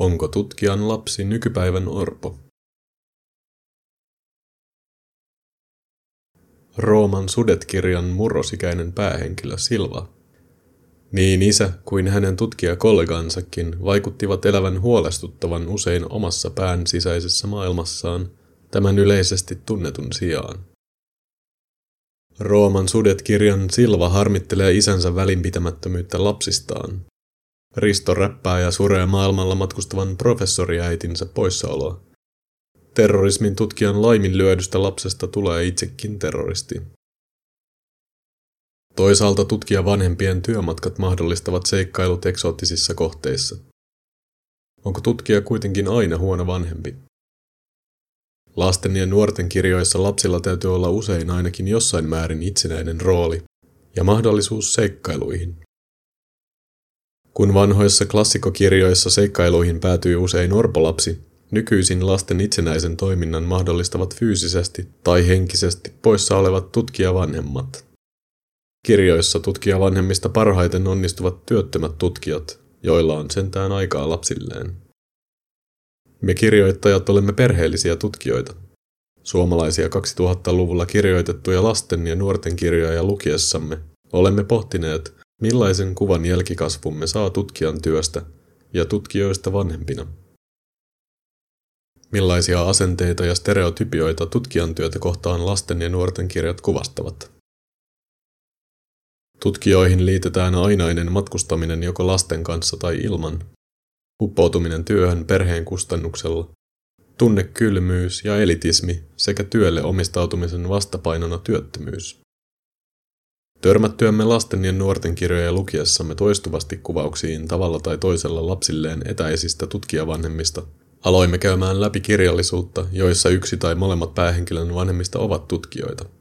Onko tutkijan lapsi nykypäivän orpo? Rooman sudet-kirjan murrosikäinen päähenkilö Silva. Niin isä kuin hänen tutkijakollegansakin vaikuttivat elävän huolestuttavan usein omassa pään sisäisessä maailmassaan tämän yleisesti tunnetun sijaan. Rooman sudet-kirjan Silva harmittelee isänsä välinpitämättömyyttä lapsistaan. Risto räppää ja suree maailmalla matkustavan professoriäitinsä poissaoloa. Terrorismin tutkijan laiminlyödystä lapsesta tulee itsekin terroristi. Toisaalta tutkija vanhempien työmatkat mahdollistavat seikkailut eksoottisissa kohteissa. Onko tutkija kuitenkin aina huono vanhempi? Lasten ja nuorten kirjoissa lapsilla täytyy olla usein ainakin jossain määrin itsenäinen rooli ja mahdollisuus seikkailuihin. Kun vanhoissa klassikokirjoissa seikkailuihin päätyy usein orpolapsi, nykyisin lasten itsenäisen toiminnan mahdollistavat fyysisesti tai henkisesti poissa olevat tutkijavanhemmat. Kirjoissa tutkijavanhemmista parhaiten onnistuvat työttömät tutkijat, joilla on sentään aikaa lapsilleen. Me kirjoittajat olemme perheellisiä tutkijoita. Suomalaisia 2000-luvulla kirjoitettuja lasten ja nuorten kirjoja lukiessamme olemme pohtineet, millaisen kuvan jälkikasvumme saa tutkijan työstä ja tutkijoista vanhempina. Millaisia asenteita ja stereotypioita tutkijan työtä kohtaan lasten ja nuorten kirjat kuvastavat? Tutkijoihin liitetään ainainen matkustaminen joko lasten kanssa tai ilman, uppoutuminen työhön perheen kustannuksella, tunnekylmyys ja elitismi sekä työlle omistautumisen vastapainona työttömyys. Törmättyämme lasten ja nuorten kirjoja lukiessamme toistuvasti kuvauksiin tavalla tai toisella lapsilleen etäisistä tutkijavanhemmista, aloimme käymään läpi kirjallisuutta, joissa yksi tai molemmat päähenkilön vanhemmista ovat tutkijoita –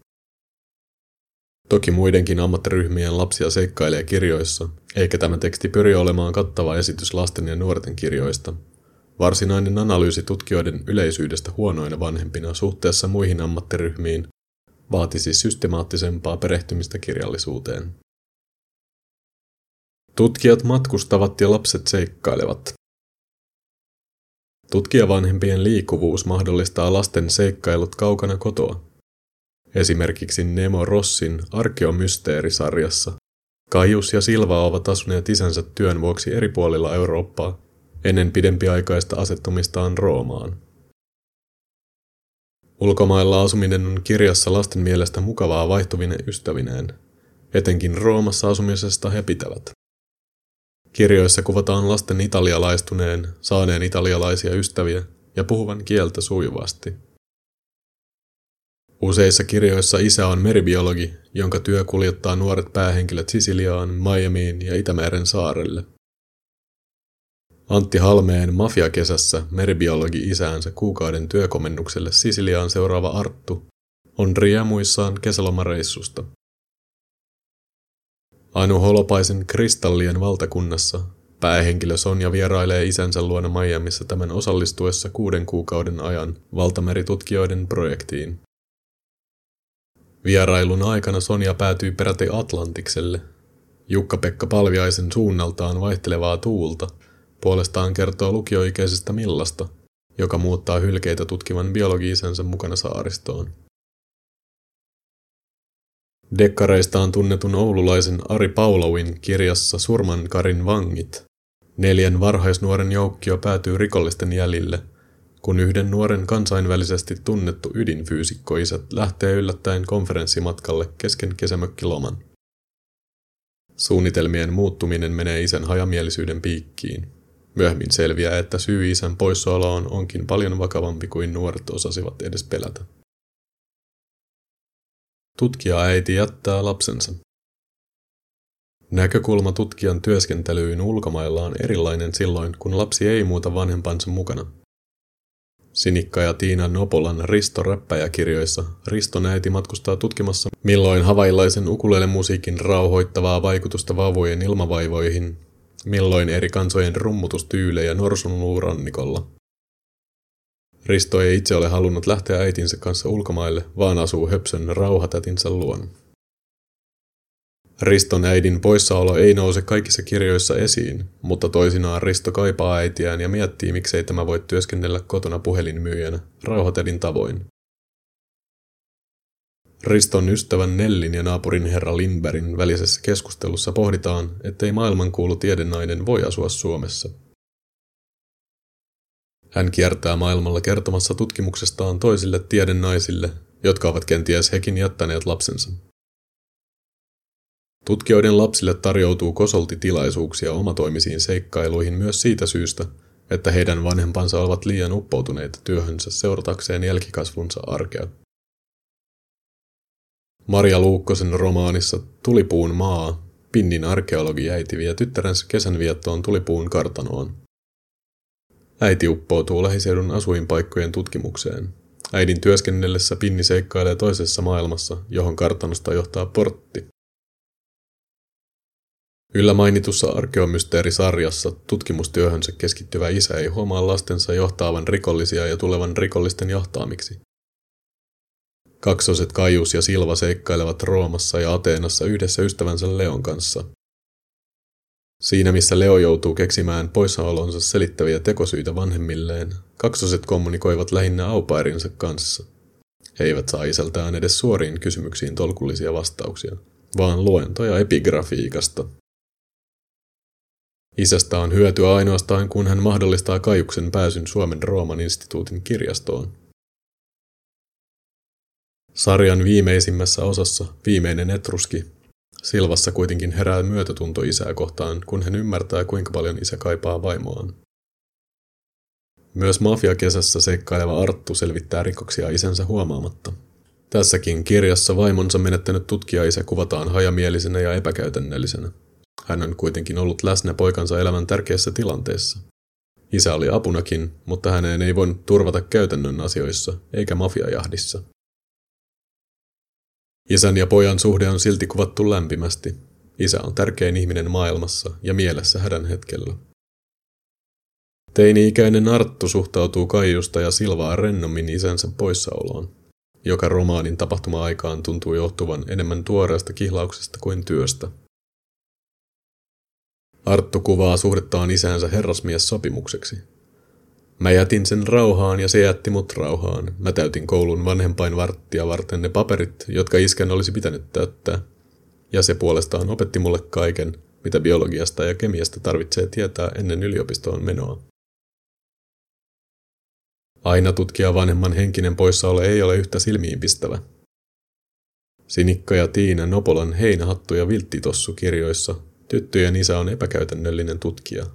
Toki muidenkin ammattiryhmien lapsia seikkailee kirjoissa, eikä tämä teksti pyri olemaan kattava esitys lasten ja nuorten kirjoista. Varsinainen analyysi tutkijoiden yleisyydestä huonoina vanhempina suhteessa muihin ammattiryhmiin vaatisi systemaattisempaa perehtymistä kirjallisuuteen. Tutkijat matkustavat ja lapset seikkailevat. Tutkijavanhempien liikkuvuus mahdollistaa lasten seikkailut kaukana kotoa. Esimerkiksi Nemo Rossin Arkeomysteerisarjassa Kaius ja Silva ovat asuneet isänsä työn vuoksi eri puolilla Eurooppaa ennen pidempiaikaista asettumistaan Roomaan. Ulkomailla asuminen on kirjassa lasten mielestä mukavaa vaihtuvine ystävineen. Etenkin Roomassa asumisesta he pitävät. Kirjoissa kuvataan lasten italialaistuneen, saaneen italialaisia ystäviä ja puhuvan kieltä sujuvasti – Useissa kirjoissa isä on meribiologi, jonka työ kuljettaa nuoret päähenkilöt Sisiliaan, Miamiin ja Itämeren saarelle. Antti Halmeen mafiakesässä meribiologi isäänsä kuukauden työkomennukselle Sisiliaan seuraava Arttu on riemuissaan kesälomareissusta. Anu Holopaisen kristallien valtakunnassa päähenkilö Sonja vierailee isänsä luona Miamiissa tämän osallistuessa kuuden kuukauden ajan valtameritutkijoiden projektiin. Vierailun aikana Sonja päätyi peräti Atlantikselle. Jukka-Pekka Palviaisen suunnaltaan vaihtelevaa tuulta puolestaan kertoo lukioikäisestä Millasta, joka muuttaa hylkeitä tutkivan biologiisensa mukana saaristoon. Dekkareistaan tunnetun oululaisen Ari Paulovin kirjassa Surmankarin vangit neljän varhaisnuoren joukkio päätyy rikollisten jäljille – kun yhden nuoren kansainvälisesti tunnettu ydinfyysikkoisä lähtee yllättäen konferenssimatkalle kesken kesämökkiloman. Suunnitelmien muuttuminen menee isän hajamielisyyden piikkiin. Myöhemmin selviää, että syy isän poissaoloon onkin paljon vakavampi kuin nuoret osasivat edes pelätä. Tutkija äiti jättää lapsensa. Näkökulma tutkijan työskentelyyn ulkomailla on erilainen silloin, kun lapsi ei muuta vanhempansa mukana – Sinikka ja Tiina Nopolan Risto räppäjäkirjoissa Riston äiti matkustaa tutkimassa, milloin havailaisen musiikin rauhoittavaa vaikutusta vauvojen ilmavaivoihin, milloin eri kansojen rummutustyylejä norsun luurannikolla. Risto ei itse ole halunnut lähteä äitinsä kanssa ulkomaille, vaan asuu höpsön rauhatätinsä luona. Riston äidin poissaolo ei nouse kaikissa kirjoissa esiin, mutta toisinaan Risto kaipaa äitiään ja miettii, miksei tämä voi työskennellä kotona puhelinmyyjänä, rauhoitelin tavoin. Riston ystävän Nellin ja naapurin herra Lindbergin välisessä keskustelussa pohditaan, ettei maailmankuulu tiedennainen voi asua Suomessa. Hän kiertää maailmalla kertomassa tutkimuksestaan toisille tiedennaisille, jotka ovat kenties hekin jättäneet lapsensa. Tutkijoiden lapsille tarjoutuu kosolti tilaisuuksia omatoimisiin seikkailuihin myös siitä syystä, että heidän vanhempansa ovat liian uppoutuneita työhönsä seuratakseen jälkikasvunsa arkea. Maria Luukkosen romaanissa Tulipuun maa Pinnin arkeologi äiti vie tyttärensä kesänviettoon Tulipuun kartanoon. Äiti uppoutuu lähiseudun asuinpaikkojen tutkimukseen. Äidin työskennellessä Pinni seikkailee toisessa maailmassa, johon kartanosta johtaa portti. Yllä mainitussa arkeomysteerisarjassa tutkimustyöhönsä keskittyvä isä ei huomaa lastensa johtaavan rikollisia ja tulevan rikollisten johtaamiksi. Kaksoset Kaius ja Silva seikkailevat Roomassa ja Ateenassa yhdessä ystävänsä Leon kanssa. Siinä missä Leo joutuu keksimään poissaolonsa selittäviä tekosyitä vanhemmilleen, kaksoset kommunikoivat lähinnä aupairinsa kanssa. He eivät saa isältään edes suoriin kysymyksiin tolkullisia vastauksia, vaan luentoja epigrafiikasta. Isästä on hyötyä ainoastaan, kun hän mahdollistaa Kajuksen pääsyn Suomen Rooman instituutin kirjastoon. Sarjan viimeisimmässä osassa, viimeinen etruski, Silvassa kuitenkin herää myötätunto isää kohtaan, kun hän ymmärtää, kuinka paljon isä kaipaa vaimoaan. Myös mafiakesässä seikkaileva Arttu selvittää rikoksia isänsä huomaamatta. Tässäkin kirjassa vaimonsa menettänyt tutkija-isä kuvataan hajamielisenä ja epäkäytännöllisenä. Hän on kuitenkin ollut läsnä poikansa elämän tärkeässä tilanteessa. Isä oli apunakin, mutta häneen ei voinut turvata käytännön asioissa, eikä mafiajahdissa. Isän ja pojan suhde on silti kuvattu lämpimästi. Isä on tärkein ihminen maailmassa ja mielessä hädän hetkellä. Teini-ikäinen Arttu suhtautuu Kaijusta ja Silvaa rennommin isänsä poissaoloon, joka romaanin tapahtuma-aikaan tuntuu johtuvan enemmän tuoreesta kihlauksesta kuin työstä. Arttu kuvaa suhdettaan isänsä herrasmies sopimukseksi, Mä jätin sen rauhaan ja se jätti mut rauhaan. Mä täytin koulun vanhempain varttia varten ne paperit, jotka iskän olisi pitänyt täyttää. Ja se puolestaan opetti mulle kaiken, mitä biologiasta ja kemiasta tarvitsee tietää ennen yliopistoon menoa. Aina tutkija vanhemman henkinen poissaolo ei ole yhtä silmiinpistävä. Sinikka ja Tiina Nopolan heinähattu ja vilttitossu kirjoissa tyttöjen isä on epäkäytännöllinen tutkija,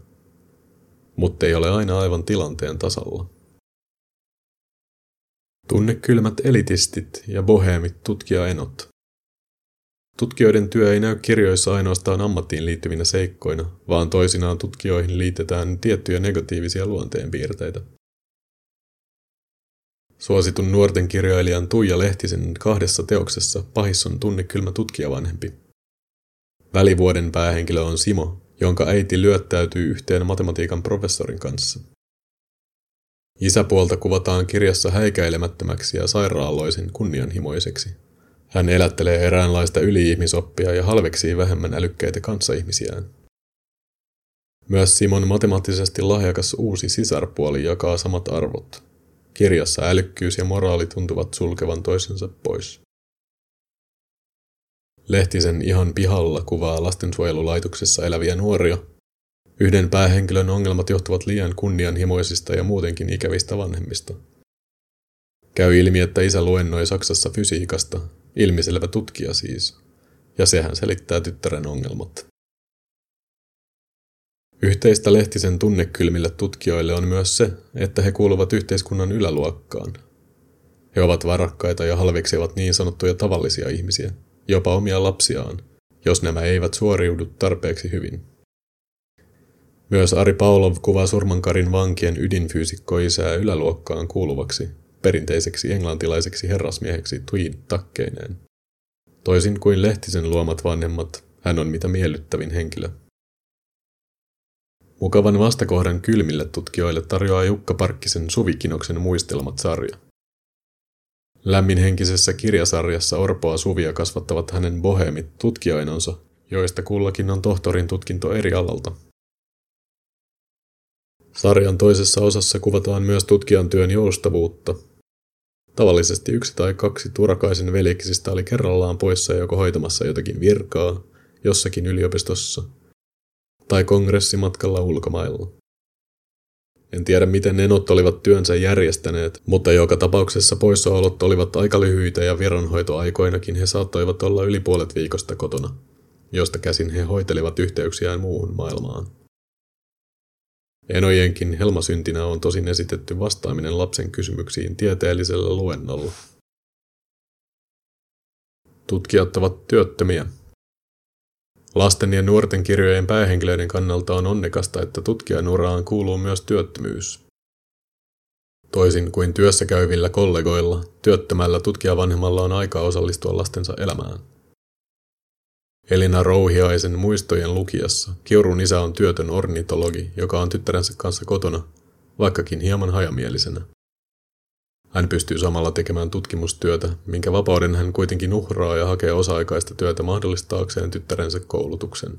mutta ei ole aina aivan tilanteen tasalla. Tunne kylmät elitistit ja boheemit tutkijaenot. Tutkijoiden työ ei näy kirjoissa ainoastaan ammattiin liittyvinä seikkoina, vaan toisinaan tutkijoihin liitetään tiettyjä negatiivisia luonteenpiirteitä. Suositun nuorten kirjailijan Tuija Lehtisen kahdessa teoksessa Pahis on tunnekylmä tutkijavanhempi. Välivuoden päähenkilö on Simo, jonka äiti lyöttäytyy yhteen matematiikan professorin kanssa. Isäpuolta kuvataan kirjassa häikäilemättömäksi ja sairaaloisen kunnianhimoiseksi. Hän elättelee eräänlaista yliihmisoppia ja halveksii vähemmän älykkäitä kanssaihmisiään. Myös Simon matemaattisesti lahjakas uusi sisarpuoli jakaa samat arvot. Kirjassa älykkyys ja moraali tuntuvat sulkevan toisensa pois. Lehtisen ihan pihalla kuvaa lastensuojelulaitoksessa eläviä nuoria. Yhden päähenkilön ongelmat johtuvat liian kunnianhimoisista ja muutenkin ikävistä vanhemmista. Käy ilmi, että isä luennoi Saksassa fysiikasta, ilmiselvä tutkija siis, ja sehän selittää tyttären ongelmat. Yhteistä Lehtisen tunnekylmille tutkijoille on myös se, että he kuuluvat yhteiskunnan yläluokkaan. He ovat varakkaita ja halveksivat niin sanottuja tavallisia ihmisiä – jopa omia lapsiaan, jos nämä eivät suoriudu tarpeeksi hyvin. Myös Ari Paulov kuvaa surmankarin vankien ydinfyysikko-isää yläluokkaan kuuluvaksi, perinteiseksi englantilaiseksi herrasmieheksi tweed-takkeineen. Toisin kuin Lehtisen luomat vanhemmat, hän on mitä miellyttävin henkilö. Mukavan vastakohdan kylmille tutkijoille tarjoaa Jukka Parkkisen Suvikinoksen muistelmat sarja. Lämminhenkisessä kirjasarjassa Orpoa Suvia kasvattavat hänen boheemit tutkijainonsa, joista kullakin on tohtorin tutkinto eri alalta. Sarjan toisessa osassa kuvataan myös tutkijan työn joustavuutta. Tavallisesti yksi tai kaksi Turakaisen veljeksistä oli kerrallaan poissa joko hoitamassa jotakin virkaa jossakin yliopistossa tai kongressimatkalla ulkomailla. En tiedä, miten nenot olivat työnsä järjestäneet, mutta joka tapauksessa poissaolot olivat aika lyhyitä ja viranhoitoaikoinakin he saattoivat olla yli puolet viikosta kotona, josta käsin he hoitelivat yhteyksiään muuhun maailmaan. Enojenkin helmasyntinä on tosin esitetty vastaaminen lapsen kysymyksiin tieteellisellä luennolla. Tutkijat ovat työttömiä. Lasten ja nuorten kirjojen päähenkilöiden kannalta on onnekasta, että tutkijan uraan kuuluu myös työttömyys. Toisin kuin työssä käyvillä kollegoilla, työttömällä tutkijavanhemmalla on aikaa osallistua lastensa elämään. Elina Rouhiaisen muistojen lukijassa Kiurun isä on työtön ornitologi, joka on tyttärensä kanssa kotona, vaikkakin hieman hajamielisenä. Hän pystyy samalla tekemään tutkimustyötä, minkä vapauden hän kuitenkin uhraa ja hakee osa-aikaista työtä mahdollistaakseen tyttärensä koulutuksen.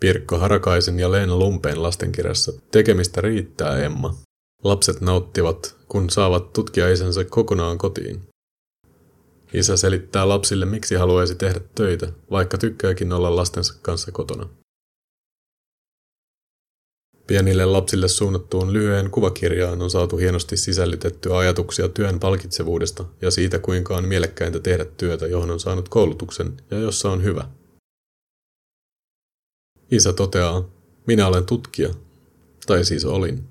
Pirkko Harakaisen ja Leena Lumpeen lastenkirjassa Tekemistä riittää, Emma. Lapset nauttivat, kun saavat tutkia isänsä kokonaan kotiin. Isä selittää lapsille, miksi haluaisi tehdä töitä, vaikka tykkääkin olla lastensa kanssa kotona. Pienille lapsille suunnattuun lyhyen kuvakirjaan on saatu hienosti sisällytettyä ajatuksia työn palkitsevuudesta ja siitä, kuinka on mielekkäintä tehdä työtä, johon on saanut koulutuksen ja jossa on hyvä. Isä toteaa, minä olen tutkija. Tai siis olin.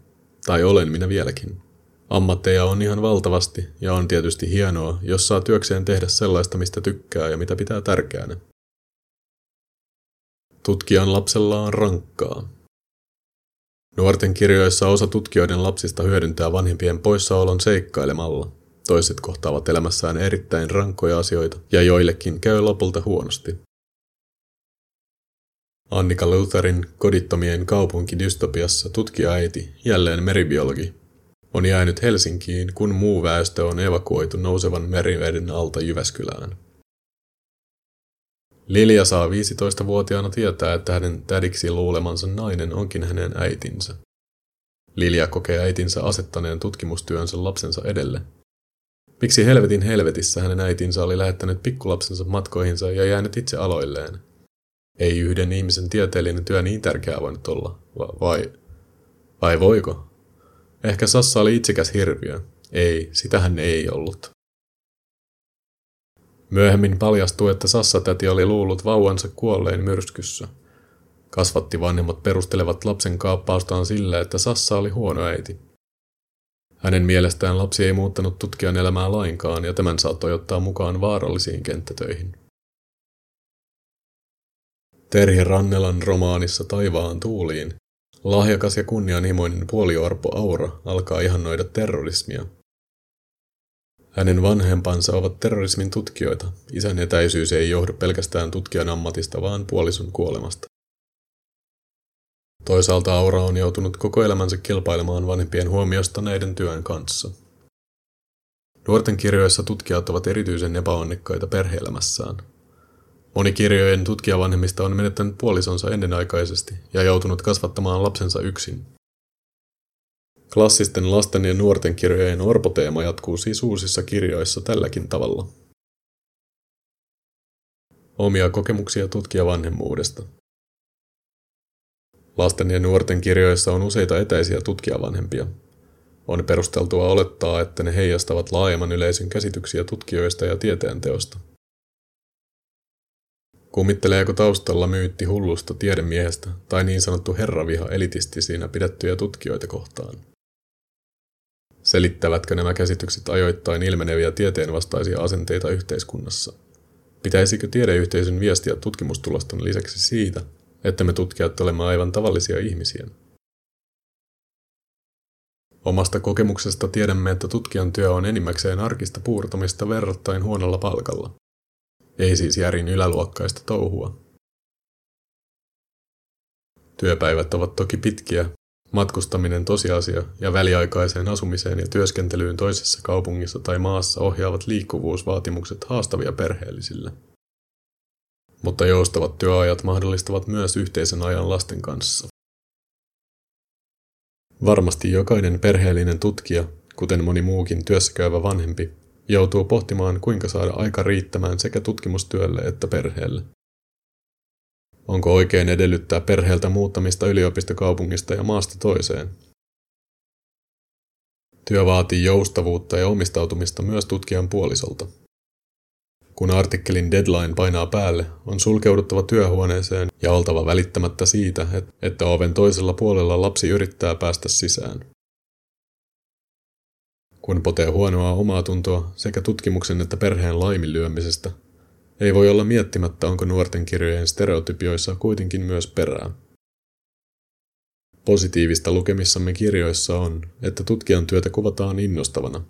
Tai olen minä vieläkin. Ammatteja on ihan valtavasti ja on tietysti hienoa, jos saa työkseen tehdä sellaista, mistä tykkää ja mitä pitää tärkeänä. Tutkijan lapsella on rankkaa. Nuorten kirjoissa osa tutkijoiden lapsista hyödyntää vanhempien poissaolon seikkailemalla. Toiset kohtaavat elämässään erittäin rankkoja asioita ja joillekin käy lopulta huonosti. Annika Lutherin kodittomien kaupunkidystopiassa tutkija-äiti, jälleen meribiologi, on jäänyt Helsinkiin, kun muu väestö on evakuoitu nousevan meriveden alta Jyväskylään. Lilja saa 15-vuotiaana tietää, että hänen tädiksi luulemansa nainen onkin hänen äitinsä. Lilja kokee äitinsä asettaneen tutkimustyönsä lapsensa edelle. Miksi helvetin helvetissä hänen äitinsä oli lähettänyt pikkulapsensa matkoihinsa ja jäänyt itse aloilleen? Ei yhden ihmisen tieteellinen työ niin tärkeää voinut olla, vai, vai voiko? Ehkä Sassa oli itsekäs hirviö. Ei, sitähän ei ollut. Myöhemmin paljastui, että Sassa-täti oli luullut vauvansa kuolleen myrskyssä. Kasvatti vanhemmat perustelevat lapsen kaappaustaan sillä, että Sassa oli huono äiti. Hänen mielestään lapsi ei muuttanut tutkijan elämää lainkaan ja tämän saattoi ottaa mukaan vaarallisiin kenttätöihin. Terhi Rannelan romaanissa Taivaan tuuliin lahjakas ja kunnianhimoinen puoliorpo Aura alkaa ihannoida terrorismia hänen vanhempansa ovat terrorismin tutkijoita. Isän etäisyys ei johdu pelkästään tutkijan ammatista, vaan puolison kuolemasta. Toisaalta Aura on joutunut koko elämänsä kilpailemaan vanhempien huomiosta näiden työn kanssa. Nuorten kirjoissa tutkijat ovat erityisen epäonnekkaita perheelämässään. Moni kirjojen tutkijavanhemmista on menettänyt puolisonsa ennenaikaisesti ja joutunut kasvattamaan lapsensa yksin. Klassisten lasten ja nuorten kirjojen orpoteema jatkuu siis uusissa kirjoissa tälläkin tavalla. Omia kokemuksia tutkia vanhemmuudesta. Lasten ja nuorten kirjoissa on useita etäisiä tutkijavanhempia. On perusteltua olettaa, että ne heijastavat laajemman yleisön käsityksiä tutkijoista ja tieteenteosta. Kummitteleeko taustalla myytti hullusta tiedemiehestä tai niin sanottu herraviha elitistisiinä pidettyjä tutkijoita kohtaan? Selittävätkö nämä käsitykset ajoittain ilmeneviä tieteenvastaisia asenteita yhteiskunnassa? Pitäisikö tiedeyhteisön viestiä tutkimustulosten lisäksi siitä, että me tutkijat olemme aivan tavallisia ihmisiä? Omasta kokemuksesta tiedämme, että tutkijan työ on enimmäkseen arkista puurtamista verrattain huonolla palkalla. Ei siis järin yläluokkaista touhua. Työpäivät ovat toki pitkiä, Matkustaminen tosiasia ja väliaikaiseen asumiseen ja työskentelyyn toisessa kaupungissa tai maassa ohjaavat liikkuvuusvaatimukset haastavia perheellisille. mutta joustavat työajat mahdollistavat myös yhteisen ajan lasten kanssa. Varmasti jokainen perheellinen tutkija, kuten moni muukin työssäkäyvä vanhempi, joutuu pohtimaan, kuinka saada aika riittämään sekä tutkimustyölle että perheelle. Onko oikein edellyttää perheeltä muuttamista yliopistokaupungista ja maasta toiseen? Työ vaatii joustavuutta ja omistautumista myös tutkijan puolisolta. Kun artikkelin deadline painaa päälle, on sulkeuduttava työhuoneeseen ja oltava välittämättä siitä, että oven toisella puolella lapsi yrittää päästä sisään. Kun potee huonoa omaa tuntoa sekä tutkimuksen että perheen laiminlyömisestä, ei voi olla miettimättä, onko nuorten kirjojen stereotypioissa kuitenkin myös perää. Positiivista lukemissamme kirjoissa on, että tutkijan työtä kuvataan innostavana.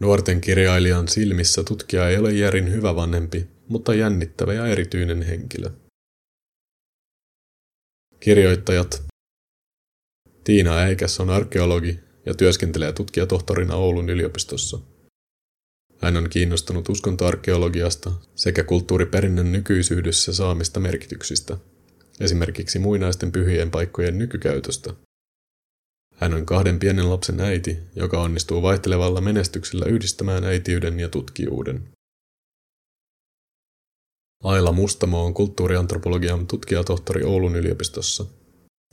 Nuorten kirjailijan silmissä tutkija ei ole järin hyvä vanhempi, mutta jännittävä ja erityinen henkilö. Kirjoittajat Tiina Äikäs on arkeologi ja työskentelee tutkijatohtorina Oulun yliopistossa. Hän on kiinnostunut uskontoarkeologiasta sekä kulttuuriperinnön nykyisyydessä saamista merkityksistä, esimerkiksi muinaisten pyhien paikkojen nykykäytöstä. Hän on kahden pienen lapsen äiti, joka onnistuu vaihtelevalla menestyksellä yhdistämään äitiyden ja tutkijuuden. Aila Mustamo on kulttuuriantropologian tutkijatohtori Oulun yliopistossa.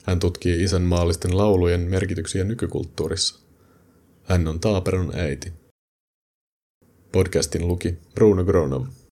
Hän tutkii isänmaallisten laulujen merkityksiä nykykulttuurissa. Hän on Taaperon äiti. Podcastin luki Bruno Gronov.